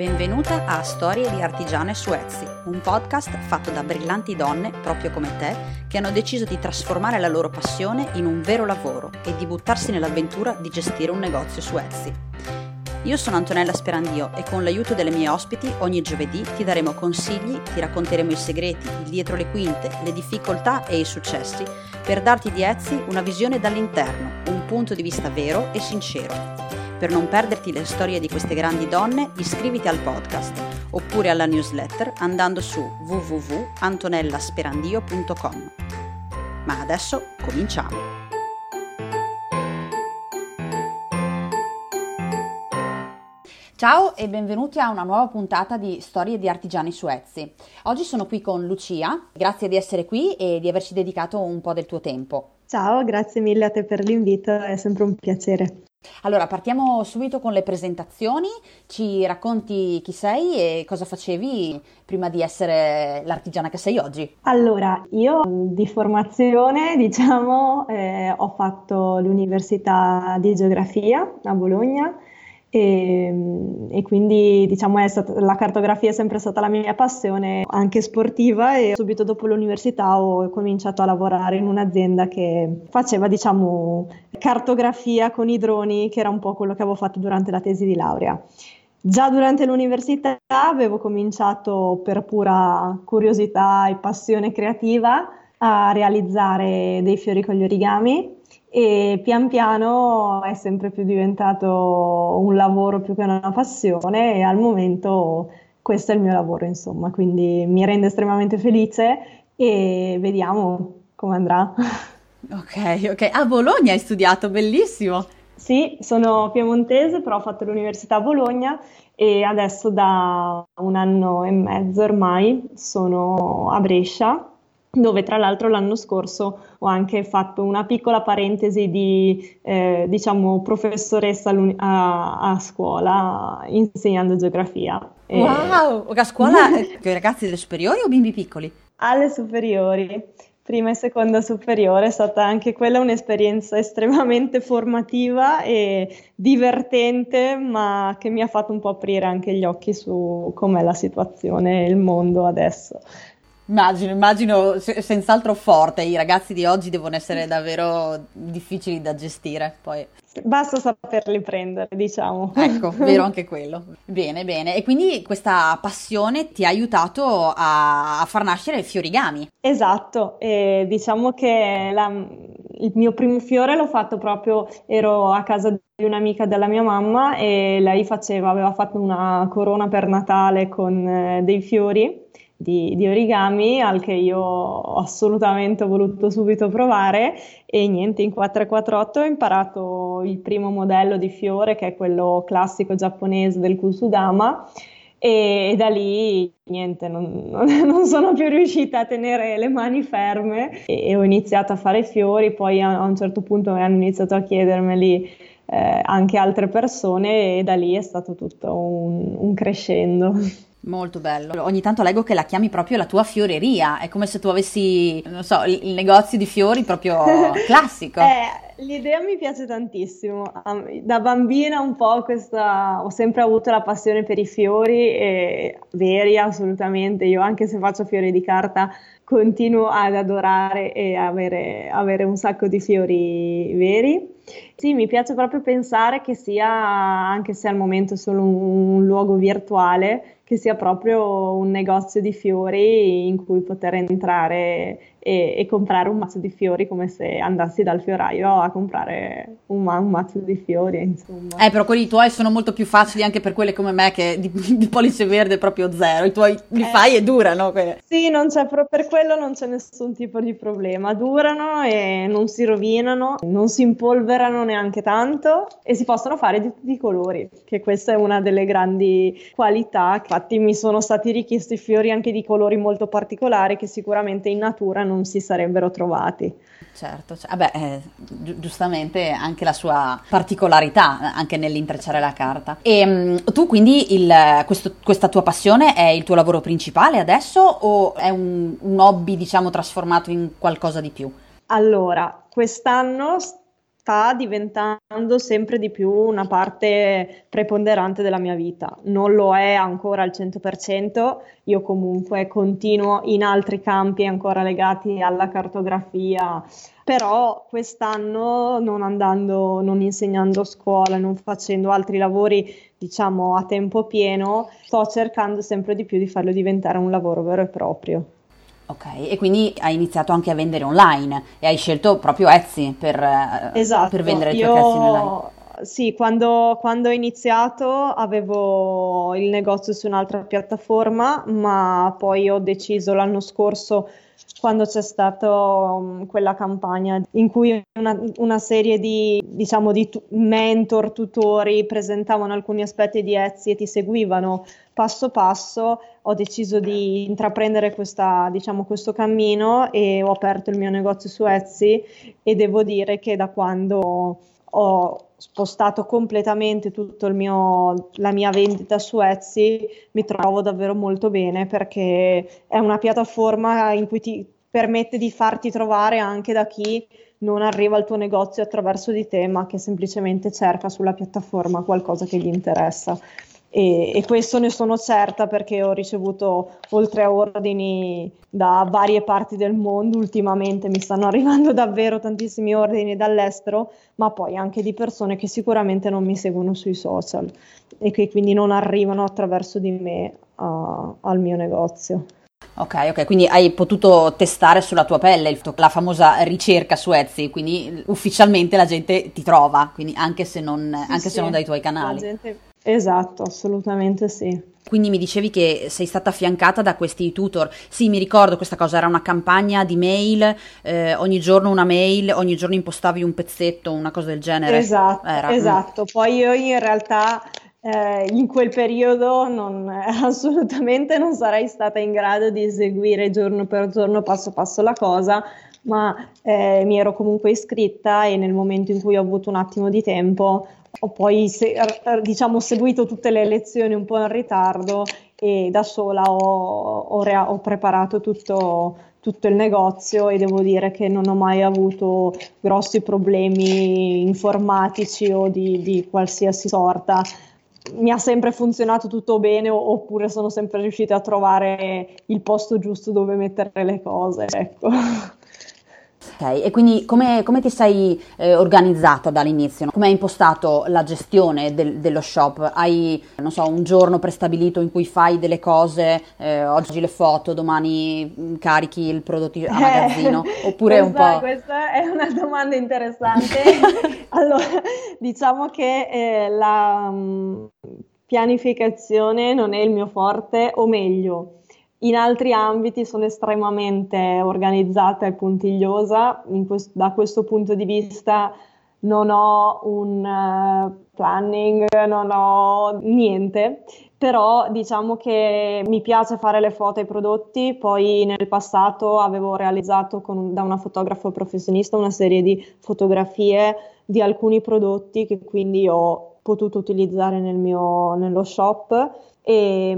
Benvenuta a Storie di Artigiane su Etsy, un podcast fatto da brillanti donne, proprio come te, che hanno deciso di trasformare la loro passione in un vero lavoro e di buttarsi nell'avventura di gestire un negozio su Etsy. Io sono Antonella Sperandio e con l'aiuto delle mie ospiti ogni giovedì ti daremo consigli, ti racconteremo i segreti, il dietro le quinte, le difficoltà e i successi per darti di Etsy una visione dall'interno, un punto di vista vero e sincero. Per non perderti le storie di queste grandi donne, iscriviti al podcast oppure alla newsletter andando su www.antonellasperandio.com. Ma adesso cominciamo! Ciao e benvenuti a una nuova puntata di Storie di artigiani su Etsy. Oggi sono qui con Lucia, grazie di essere qui e di averci dedicato un po' del tuo tempo. Ciao, grazie mille a te per l'invito, è sempre un piacere. Allora, partiamo subito con le presentazioni. Ci racconti chi sei e cosa facevi prima di essere l'artigiana che sei oggi? Allora, io di formazione, diciamo, eh, ho fatto l'università di geografia a Bologna e, e, quindi diciamo stata, la cartografia è sempre stata la mia passione anche sportiva e subito dopo l'università ho cominciato a lavorare in un'azienda che faceva diciamo cartografia con i droni che era un po' quello che avevo fatto durante la tesi di laurea. Già durante l'università avevo cominciato per pura curiosità e passione creativa a realizzare dei fiori con gli origami e pian piano è sempre più diventato un lavoro più che una passione e al momento questo è il mio lavoro insomma, quindi mi rende estremamente felice e vediamo come andrà. Ok, ok. A Bologna hai studiato, bellissimo. Sì, sono piemontese, però ho fatto l'università a Bologna e adesso da un anno e mezzo ormai sono a Brescia dove tra l'altro l'anno scorso ho anche fatto una piccola parentesi di eh, diciamo professoressa a, a, scuola insegnando geografia. Wow, a scuola eh, con i ragazzi delle superiori o bimbi piccoli? Alle superiori, prima e seconda superiore, è stata anche quella un'esperienza estremamente formativa e divertente, ma che mi ha fatto un po' aprire anche gli occhi su com'è la situazione e il mondo adesso. Immagino, immagino senz'altro forte, i ragazzi di oggi devono essere davvero difficili da gestire. Poi. Basta saperli prendere, diciamo. Ecco, vero anche quello. Bene, bene. E quindi questa passione ti ha aiutato a, a far nascere il fiorigami. Esatto, e diciamo che la, il mio primo fiore l'ho fatto proprio, ero a casa di un'amica della mia mamma e lei faceva, aveva fatto una corona per Natale con eh, dei fiori di, di, origami al che io ho assolutamente voluto subito provare. E niente, in 448 ho imparato il primo modello di fiore che è quello classico giapponese del Kusudama e, e da lì niente, non, non, sono più riuscita a tenere le mani ferme. E, e ho iniziato a fare fiori, poi a, a, un certo punto hanno iniziato a chiedermeli eh, anche altre persone e da lì è stato tutto un, un crescendo. Molto bello. Ogni tanto leggo che la chiami proprio la tua fioreria, è come se tu avessi, non so, il negozio di fiori proprio classico. eh, l'idea mi piace tantissimo. Da bambina un po' questa, ho sempre avuto la passione per i fiori, e, veri assolutamente. Io anche se faccio fiori di carta continuo ad adorare e avere, avere un sacco di fiori veri. Sì, mi piace proprio pensare che sia, anche se al momento è solo un, un luogo virtuale, che sia proprio un negozio di fiori in cui poter entrare e, e, comprare un mazzo di fiori come se andassi dal fioraio a comprare un, un, mazzo di fiori, insomma. Eh, però quelli tuoi sono molto più facili anche per quelle come me che di, di pollice verde proprio zero, i tuoi li eh, fai e durano. Que- sì, per quello non c'è nessun tipo di problema, durano e non si rovinano, non si impolverano neanche tanto e si possono fare di tutti i colori, che questa è una delle grandi qualità. Infatti mi sono stati richiesti fiori anche di colori molto particolari che sicuramente in natura non si sarebbero trovati. Certo, cioè, vabbè, eh, gi- giustamente anche la sua particolarità anche nell'intrecciare la carta. E mh, tu quindi il, questo, questa tua passione è il tuo lavoro principale adesso o è un, un hobby diciamo trasformato in qualcosa di più? Allora, quest'anno sta diventando sempre di più una parte preponderante della mia vita. Non lo è ancora al 100%, io comunque continuo in altri campi ancora legati alla cartografia, però quest'anno non andando, non insegnando a scuola, non facendo altri lavori, diciamo, a tempo pieno, sto cercando sempre di più di farlo diventare un lavoro vero e proprio. Ok, e quindi hai iniziato anche a vendere online e hai scelto proprio Etsy per, eh, esatto, per vendere i tuoi pezzi online. Sì, quando, quando, ho iniziato avevo il negozio su un'altra piattaforma, ma poi ho deciso l'anno scorso quando c'è stata um, quella campagna in cui una, una serie di, diciamo, di tu- mentor, tutori presentavano alcuni aspetti di Etsy e ti seguivano passo passo, ho deciso di intraprendere questa, diciamo, questo cammino e ho aperto il mio negozio su Etsy e devo dire che da quando ho spostato completamente tutta la mia vendita su Etsy, mi trovo davvero molto bene perché è una piattaforma in cui ti permette di farti trovare anche da chi non arriva al tuo negozio attraverso di te, ma che semplicemente cerca sulla piattaforma qualcosa che gli interessa. E, e, questo ne sono certa perché ho ricevuto oltre a ordini da varie parti del mondo, ultimamente mi stanno arrivando davvero tantissimi ordini dall'estero, ma poi anche di persone che sicuramente non mi seguono sui social e che quindi non arrivano attraverso di me uh, al mio negozio. Ok, ok, quindi hai potuto testare sulla tua pelle la famosa ricerca su Etsy, quindi ufficialmente la gente ti trova, quindi anche se non, sì, anche sì, se non dai tuoi canali. Esatto, assolutamente sì. Quindi mi dicevi che sei stata affiancata da questi tutor. Sì, mi ricordo questa cosa, era una campagna di mail, eh, ogni giorno una mail, ogni giorno impostavi un pezzetto, una cosa del genere. Esatto, era. esatto. Poi io in realtà eh, in quel periodo non, assolutamente non sarei stata in grado di eseguire giorno per giorno, passo passo la cosa, ma eh, mi ero comunque iscritta e nel momento in cui ho avuto un attimo di tempo ho poi se, diciamo, seguito tutte le lezioni un po' in ritardo e da sola ho, ho, ho preparato tutto, tutto il negozio e devo dire che non ho mai avuto grossi problemi informatici o di, di qualsiasi sorta. Mi ha sempre funzionato tutto bene oppure sono sempre riuscita a trovare il posto giusto dove mettere le cose, ecco. Ok, e quindi come, come ti sei eh, organizzata dall'inizio? Come hai impostato la gestione del, dello shop? Hai, non so, un giorno prestabilito in cui fai delle cose, eh, oggi le foto, domani mm, carichi il prodotto a magazzino? Eh, oppure questa, un po'... Questa è una domanda interessante. allora, diciamo che eh, la um, pianificazione non è il mio forte, o meglio in altri ambiti sono estremamente organizzata e puntigliosa, quest- da questo punto di vista non ho un uh, planning, non ho niente, però diciamo che mi piace fare le foto ai prodotti, poi nel passato avevo realizzato con, da una fotografa professionista una serie di fotografie di alcuni prodotti che quindi ho potuto utilizzare nel mio, nello shop e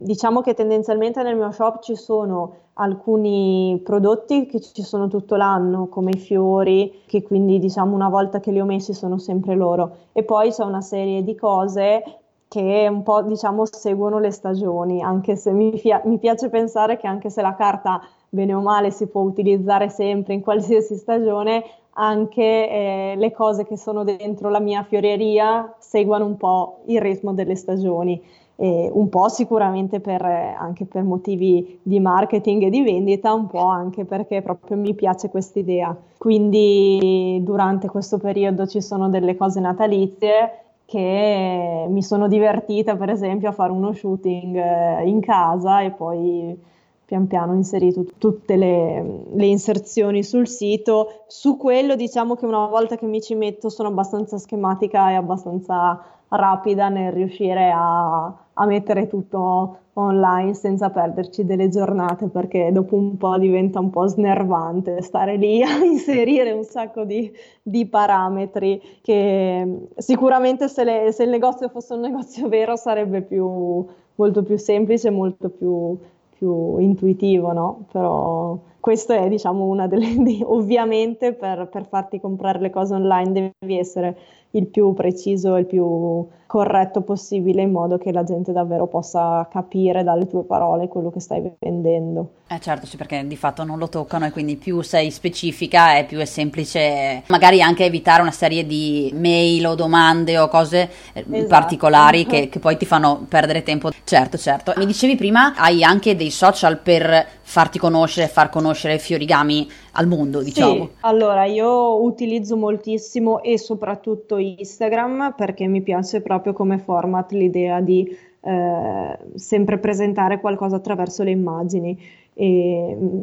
diciamo che tendenzialmente nel mio shop ci sono alcuni prodotti che ci sono tutto l'anno, come i fiori, che quindi diciamo una volta che li ho messi sono sempre loro. E poi c'è una serie di cose che un po' diciamo seguono le stagioni, anche se mi, fia- mi piace pensare che anche se la carta bene o male si può utilizzare sempre in qualsiasi stagione, anche eh, le cose che sono dentro la mia fioreria seguono un po' il ritmo delle stagioni eh, un po' sicuramente per, anche per motivi di marketing e di vendita, un po' anche perché proprio mi piace questa idea. Quindi durante questo periodo ci sono delle cose natalizie che mi sono divertita per esempio a fare uno shooting eh, in casa e poi pian piano inserito tutte le, le, inserzioni sul sito. Su quello diciamo che una volta che mi ci metto sono abbastanza schematica e abbastanza rapida nel riuscire a, a mettere tutto online senza perderci delle giornate perché dopo un po' diventa un po' snervante stare lì a inserire un sacco di, di parametri che sicuramente se, le, se, il negozio fosse un negozio vero sarebbe più, molto più semplice, molto più, più intuitivo, no? Però questo è diciamo una delle ovviamente per, per farti comprare le cose online devi essere il più preciso il più corretto possibile in modo che la gente davvero possa capire dalle tue parole quello che stai vendendo. Eh certo, sì, perché di fatto non lo toccano e quindi più sei specifica e più è semplice magari anche evitare una serie di mail o domande o cose eh, esatto. particolari che, che, poi ti fanno perdere tempo. Certo, certo. Mi dicevi prima, hai anche dei social per farti conoscere, far conoscere Fiorigami al mondo, diciamo. Sì, allora io utilizzo moltissimo e soprattutto Instagram perché mi piace proprio come format l'idea di eh, sempre presentare qualcosa attraverso le immagini. E, mm,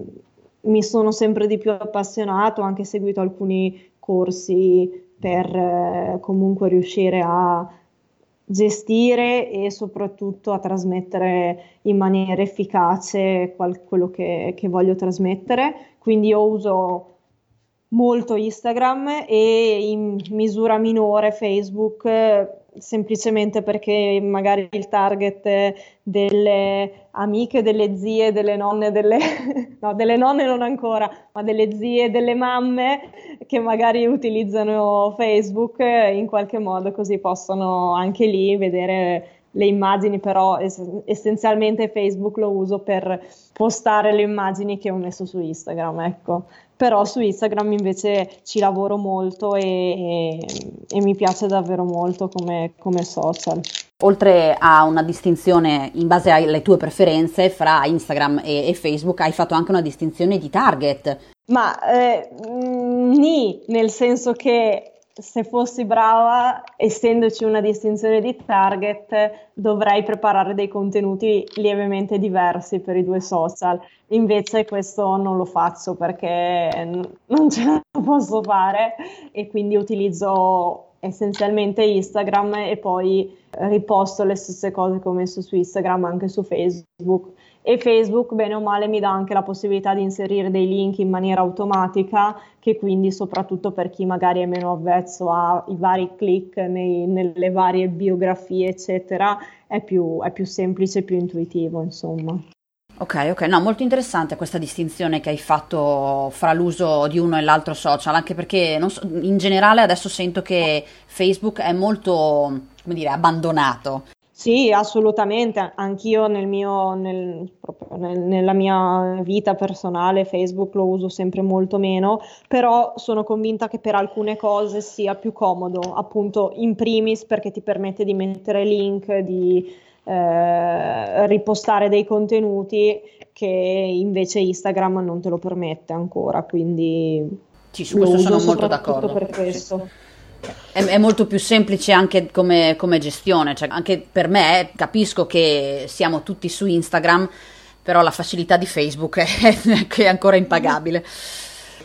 mi sono sempre di più appassionato, ho anche seguito alcuni corsi per eh, comunque riuscire a gestire e soprattutto a trasmettere in maniera efficace qual- quello che, che voglio trasmettere. Quindi io uso molto Instagram e in misura minore Facebook semplicemente perché magari il target delle amiche, delle zie, delle nonne, delle, no, delle nonne non ancora, ma delle zie, delle mamme che magari utilizzano Facebook in qualche modo così possono anche lì vedere le immagini, però es- essenzialmente Facebook lo uso per postare le immagini che ho messo su Instagram, ecco però su Instagram invece ci lavoro molto e, e, e mi piace davvero molto come, come, social. Oltre a una distinzione in base alle tue preferenze fra Instagram e, e Facebook, hai fatto anche una distinzione di target. Ma eh, ni, nel senso che se fossi brava, essendoci una distinzione di target, dovrei preparare dei contenuti lievemente diversi per i due social. Invece questo non lo faccio perché non ce la posso fare e quindi utilizzo essenzialmente Instagram e poi riposto le stesse cose che ho messo su Instagram anche su Facebook e Facebook bene o male mi dà anche la possibilità di inserire dei link in maniera automatica che quindi soprattutto per chi magari è meno avvezzo ai vari click nei, nelle varie biografie eccetera è più, è più semplice, più intuitivo insomma. Ok, ok, no, molto interessante questa distinzione che hai fatto fra l'uso di uno e l'altro social, anche perché so, in generale adesso sento che Facebook è molto, come dire, abbandonato. Sì, assolutamente, anch'io nel mio, nel, nel, nella mia vita personale Facebook lo uso sempre molto meno, però sono convinta che per alcune cose sia più comodo, appunto in primis perché ti permette di mettere link, di eh, ripostare dei contenuti che invece Instagram non te lo permette ancora, quindi sì, su questo sono molto d'accordo. per questo. Sì. È, è, molto più semplice anche come, come gestione, cioè anche per me capisco che siamo tutti su Instagram, però la facilità di Facebook è, è ancora impagabile.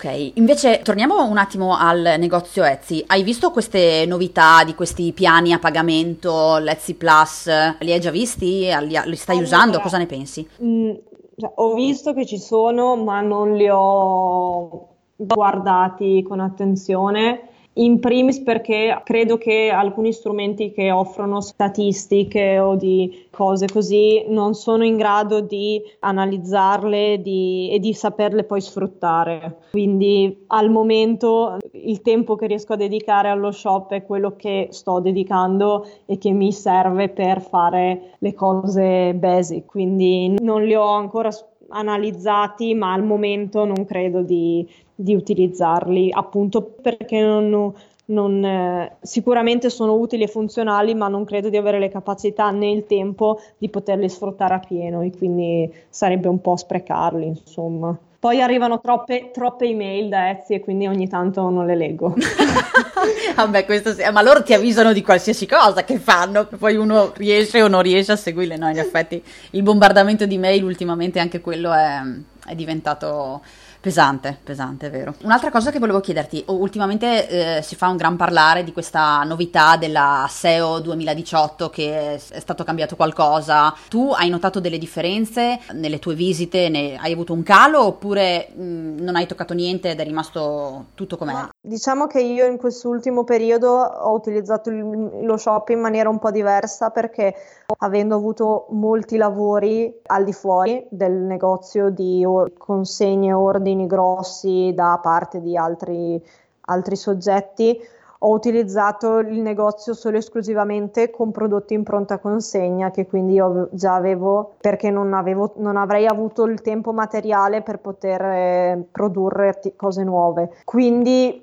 Ok, invece torniamo un attimo al negozio Etsy. Hai visto queste novità di questi piani a pagamento, l'Etsy Plus? Li hai già visti? Li, li stai allora, usando? Cosa ne pensi? Mh, mm, cioè, ho visto che ci sono, ma non li ho guardati con attenzione in primis perché credo che alcuni strumenti che offrono statistiche o di cose così non sono in grado di analizzarle di, e di saperle poi sfruttare. Quindi al momento il tempo che riesco a dedicare allo shop è quello che sto dedicando e che mi serve per fare le cose basic. Quindi non li ho ancora analizzati, ma al momento non credo di, di utilizzarli, appunto perché non, non, eh, sicuramente sono utili e funzionali, ma non credo di avere le capacità né il tempo di poterli sfruttare a pieno e quindi sarebbe un po' sprecarli, insomma. Poi arrivano troppe, troppe email da Etsy e quindi ogni tanto non le leggo. Vabbè, questo sì, ma loro ti avvisano di qualsiasi cosa che fanno, poi uno riesce o non riesce a seguirle. No, in effetti il bombardamento di mail ultimamente anche quello è, è diventato Pesante, pesante, è vero. Un'altra cosa che volevo chiederti, ultimamente eh, si fa un gran parlare di questa novità della SEO 2018 che è stato cambiato qualcosa. Tu hai notato delle differenze nelle tue visite? Ne, hai avuto un calo oppure mh, non hai toccato niente ed è rimasto tutto com'è? Ma, diciamo che io in quest'ultimo periodo ho utilizzato il, lo shop in maniera un po' diversa perché avendo avuto molti lavori al di fuori del negozio di consegne ordini grossi da parte di altri, altri soggetti, ho utilizzato il negozio solo e esclusivamente con prodotti in pronta consegna che quindi io già avevo perché non, avevo, non avrei avuto il tempo materiale per poter eh, produrre t- cose nuove. Quindi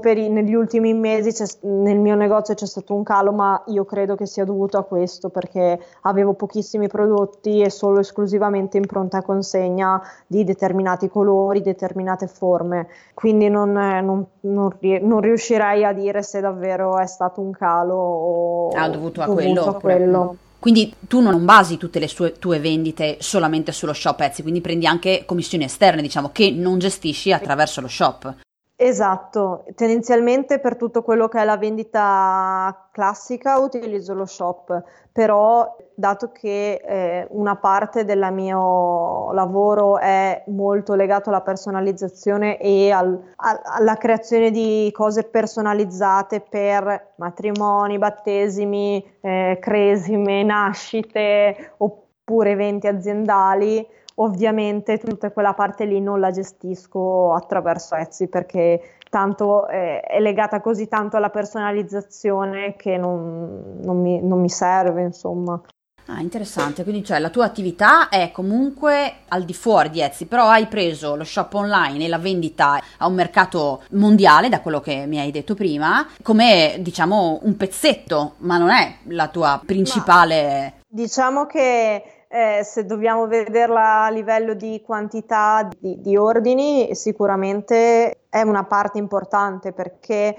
peri- negli ultimi mesi nel mio negozio c'è stato un calo, ma io credo che sia dovuto a questo perché avevo pochissimi prodotti e solo esclusivamente in pronta consegna di determinati colori, determinate forme. Quindi non, non, non, non riuscirei riuscirei a dire se davvero è stato un calo o ah, dovuto a dovuto quello. A quello. Quindi tu non basi tutte le sue, tue vendite solamente sullo shop Etsy, quindi prendi anche commissioni esterne, diciamo, che non gestisci attraverso lo shop. Esatto, tendenzialmente per tutto quello che è la vendita classica utilizzo lo shop, però dato che eh, una parte del mio lavoro è molto legato alla personalizzazione e al, a, alla creazione di cose personalizzate per matrimoni, battesimi, eh, cresime, nascite oppure eventi aziendali, Ovviamente tutta quella parte lì non la gestisco attraverso Etsy perché tanto eh, è legata così tanto alla personalizzazione che non, non, mi, non mi serve, insomma. Ah, interessante, quindi cioè la tua attività è comunque al di fuori di Etsy, però hai preso lo shop online e la vendita a un mercato mondiale, da quello che mi hai detto prima, come diciamo un pezzetto, ma non è la tua principale... Ma, diciamo che eh, se dobbiamo vederla a livello di quantità di, di, ordini, sicuramente è una parte importante perché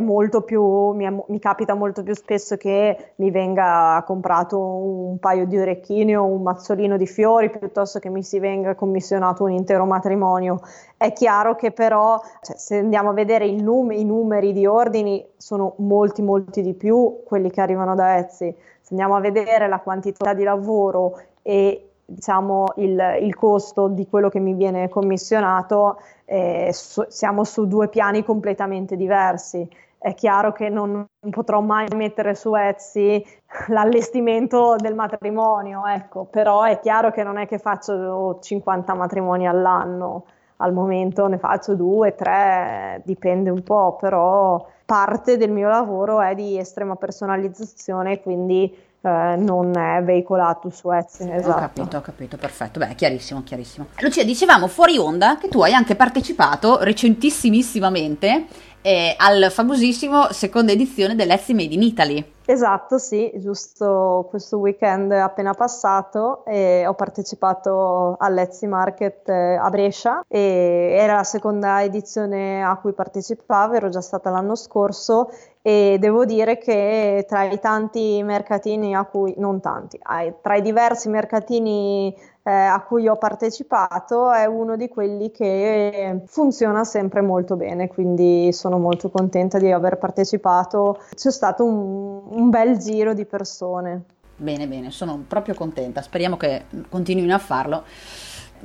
molto più, mi, mi, capita molto più spesso che mi venga comprato un paio di orecchini o un mazzolino di fiori piuttosto che mi si venga commissionato un intero matrimonio. È chiaro che però, cioè, se andiamo a vedere num- i numeri di ordini, sono molti, molti di più quelli che arrivano da Etsy. Se andiamo a vedere la quantità di lavoro e diciamo, il, il, costo di quello che mi viene commissionato, eh, su, siamo su due piani completamente diversi. È chiaro che non, non potrò mai mettere su Etsy l'allestimento del matrimonio, ecco, però è chiaro che non è che faccio 50 matrimoni all'anno, al momento ne faccio due, tre, dipende un po', però parte del mio lavoro è di estrema personalizzazione, quindi eh, non è veicolato su Etsy. Esatto. Ho capito, ho capito, perfetto. Beh, chiarissimo, chiarissimo. Lucia, dicevamo fuori onda che tu hai anche partecipato recentissimamente eh, al famosissimo seconda edizione dell'Etsy Made in Italy. Esatto, sì, giusto questo weekend appena passato e ho partecipato all'Etsy Market eh, a Brescia e era la seconda edizione a cui partecipavo, ero già stata l'anno scorso e devo dire che tra i tanti mercatini a cui, non tanti, tra i diversi mercatini eh, a cui ho partecipato è uno di quelli che funziona sempre molto bene, quindi sono molto contenta di aver partecipato. C'è stato un, un bel giro di persone. Bene, bene, sono proprio contenta, speriamo che continuino a farlo.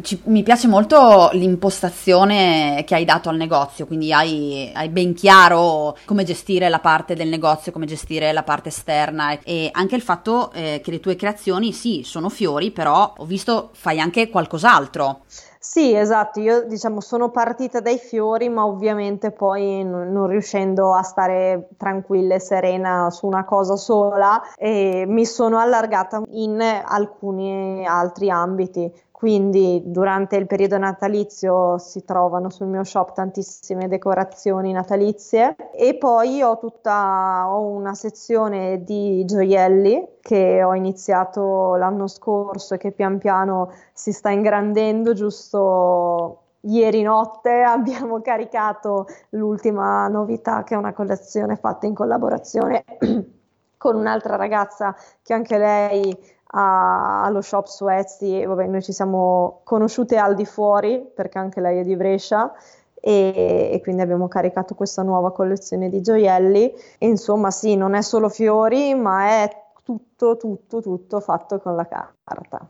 Ci, mi piace molto l'impostazione che hai dato al negozio, quindi hai, hai, ben chiaro come gestire la parte del negozio, come gestire la parte esterna e anche il fatto eh, che le tue creazioni sì, sono fiori, però ho visto fai anche qualcos'altro. Sì, esatto, io diciamo sono partita dai fiori, ma ovviamente poi non, non riuscendo a stare tranquilla e serena su una cosa sola, eh, mi sono allargata in alcuni altri ambiti. Quindi durante il periodo natalizio si trovano sul mio shop tantissime decorazioni natalizie. E poi ho tutta ho una sezione di gioielli che ho iniziato l'anno scorso e che pian piano si sta ingrandendo. Giusto Ieri notte abbiamo caricato l'ultima novità che è una collezione fatta in collaborazione con un'altra ragazza che anche lei a, allo shop su Etsy, vabbè, noi ci siamo conosciute al di fuori perché anche lei è di Brescia e, e, quindi abbiamo caricato questa nuova collezione di gioielli e insomma sì, non è solo fiori ma è tutto, tutto, tutto fatto con la carta.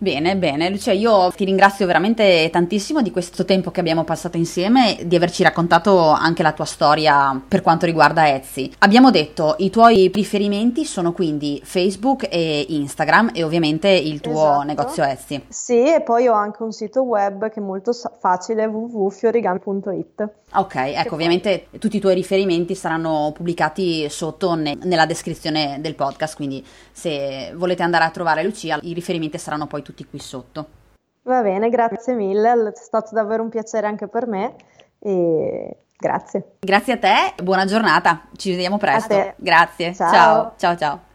Bene, bene, Lucia, io ti ringrazio veramente tantissimo di questo tempo che abbiamo passato insieme, di averci raccontato anche la tua storia per quanto riguarda Etsy. Abbiamo detto i tuoi riferimenti sono quindi Facebook e Instagram e ovviamente il tuo esatto. negozio Etsy. Sì, e poi ho anche un sito web che è molto facile, www.fiorigami.it. Ok, ecco, ovviamente tutti i tuoi riferimenti saranno pubblicati sotto ne- nella descrizione del podcast, quindi se volete andare a trovare Lucia, i riferimenti saranno poi tutti qui sotto. Va bene, grazie mille, è stato davvero un piacere anche per me e grazie. Grazie a te, buona giornata, ci vediamo presto. Grazie, ciao ciao ciao. ciao.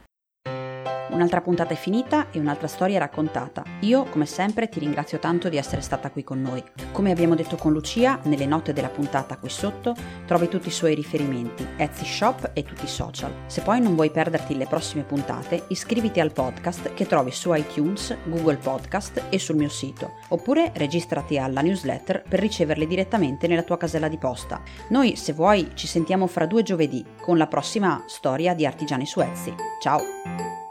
Un'altra puntata è finita e un'altra storia è raccontata. Io, come sempre, ti ringrazio tanto di essere stata qui con noi. Come abbiamo detto con Lucia, nelle note della puntata qui sotto trovi tutti i suoi riferimenti, Etsy Shop e tutti i social. Se poi non vuoi perderti le prossime puntate, iscriviti al podcast che trovi su iTunes, Google Podcast e sul mio sito. Oppure registrati alla newsletter per riceverle direttamente nella tua casella di posta. Noi, se vuoi, ci sentiamo fra due giovedì con la prossima storia di Artigiani su Etsy. Ciao!